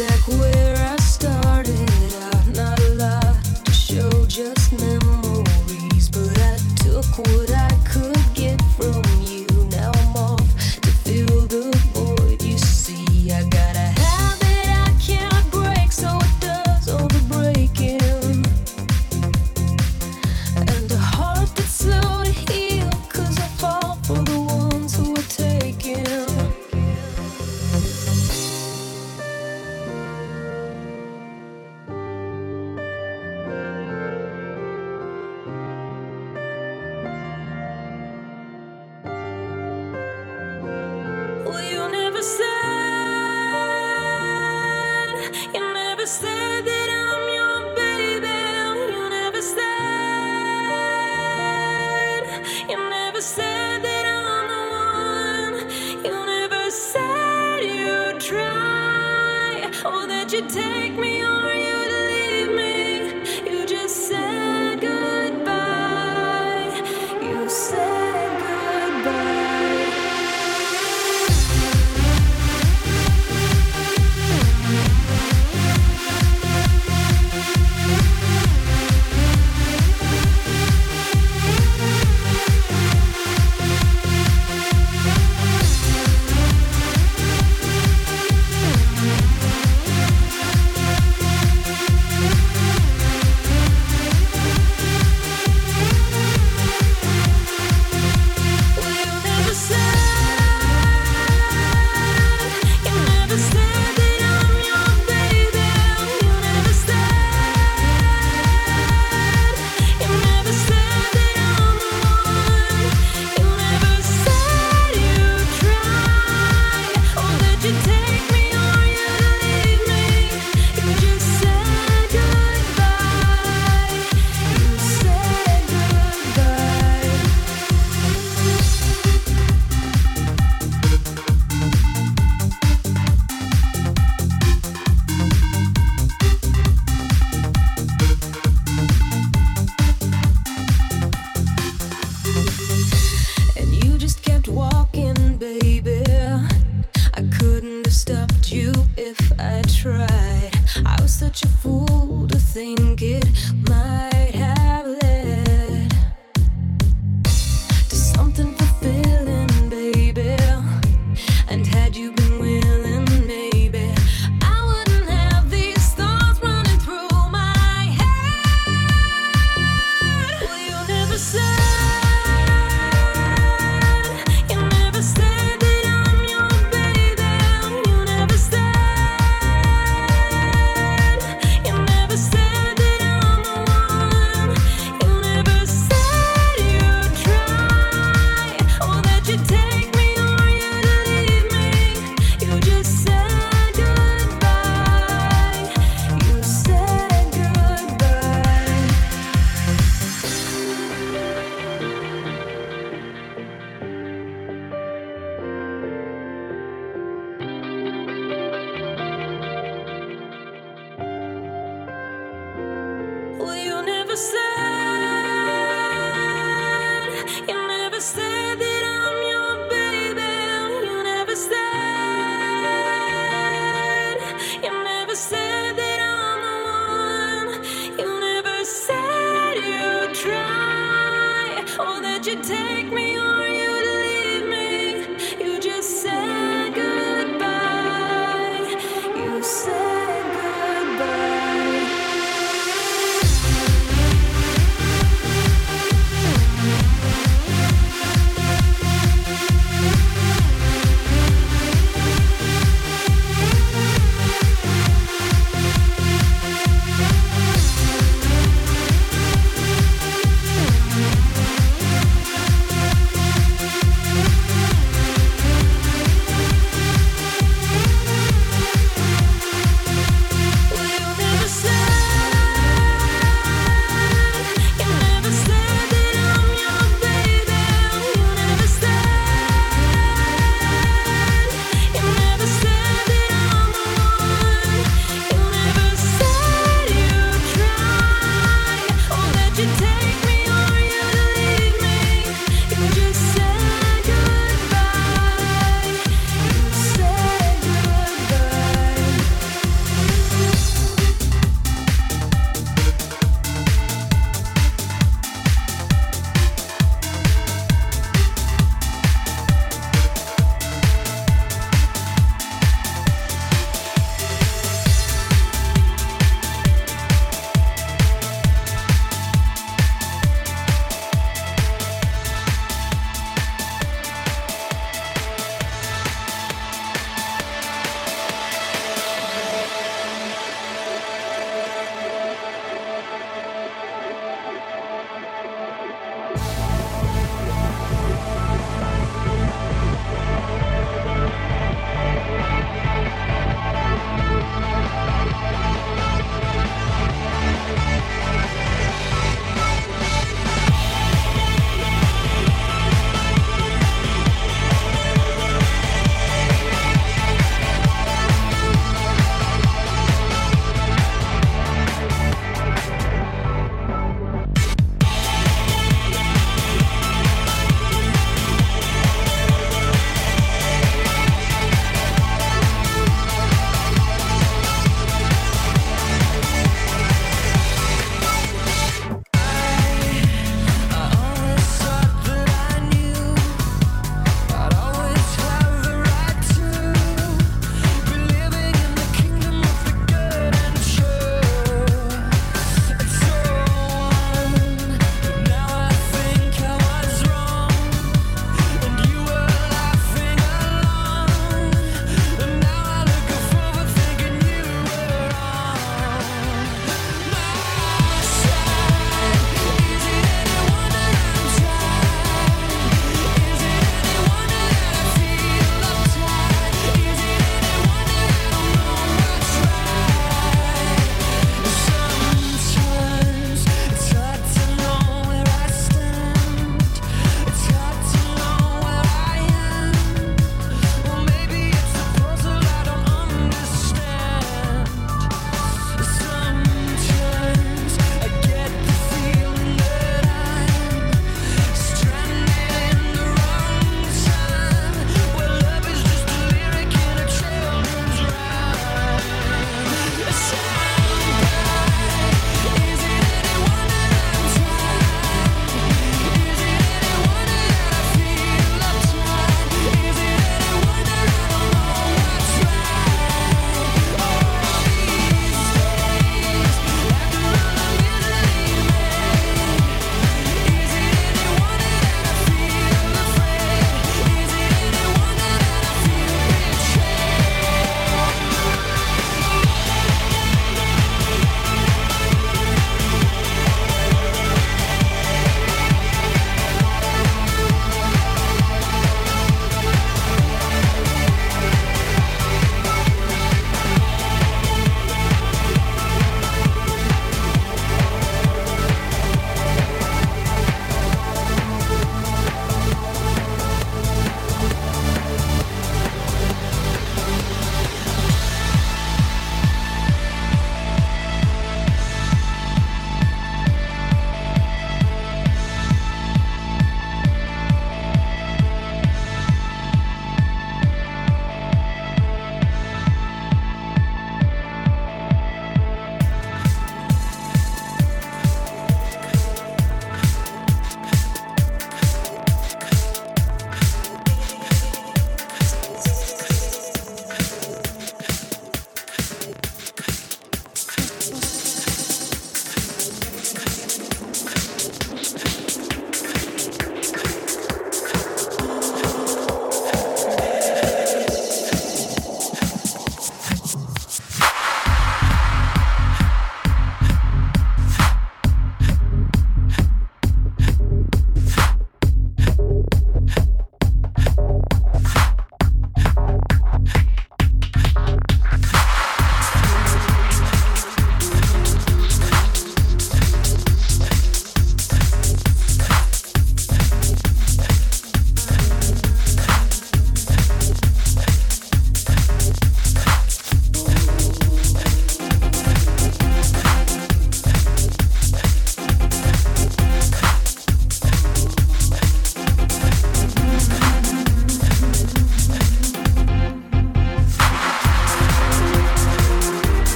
back way. you take me on?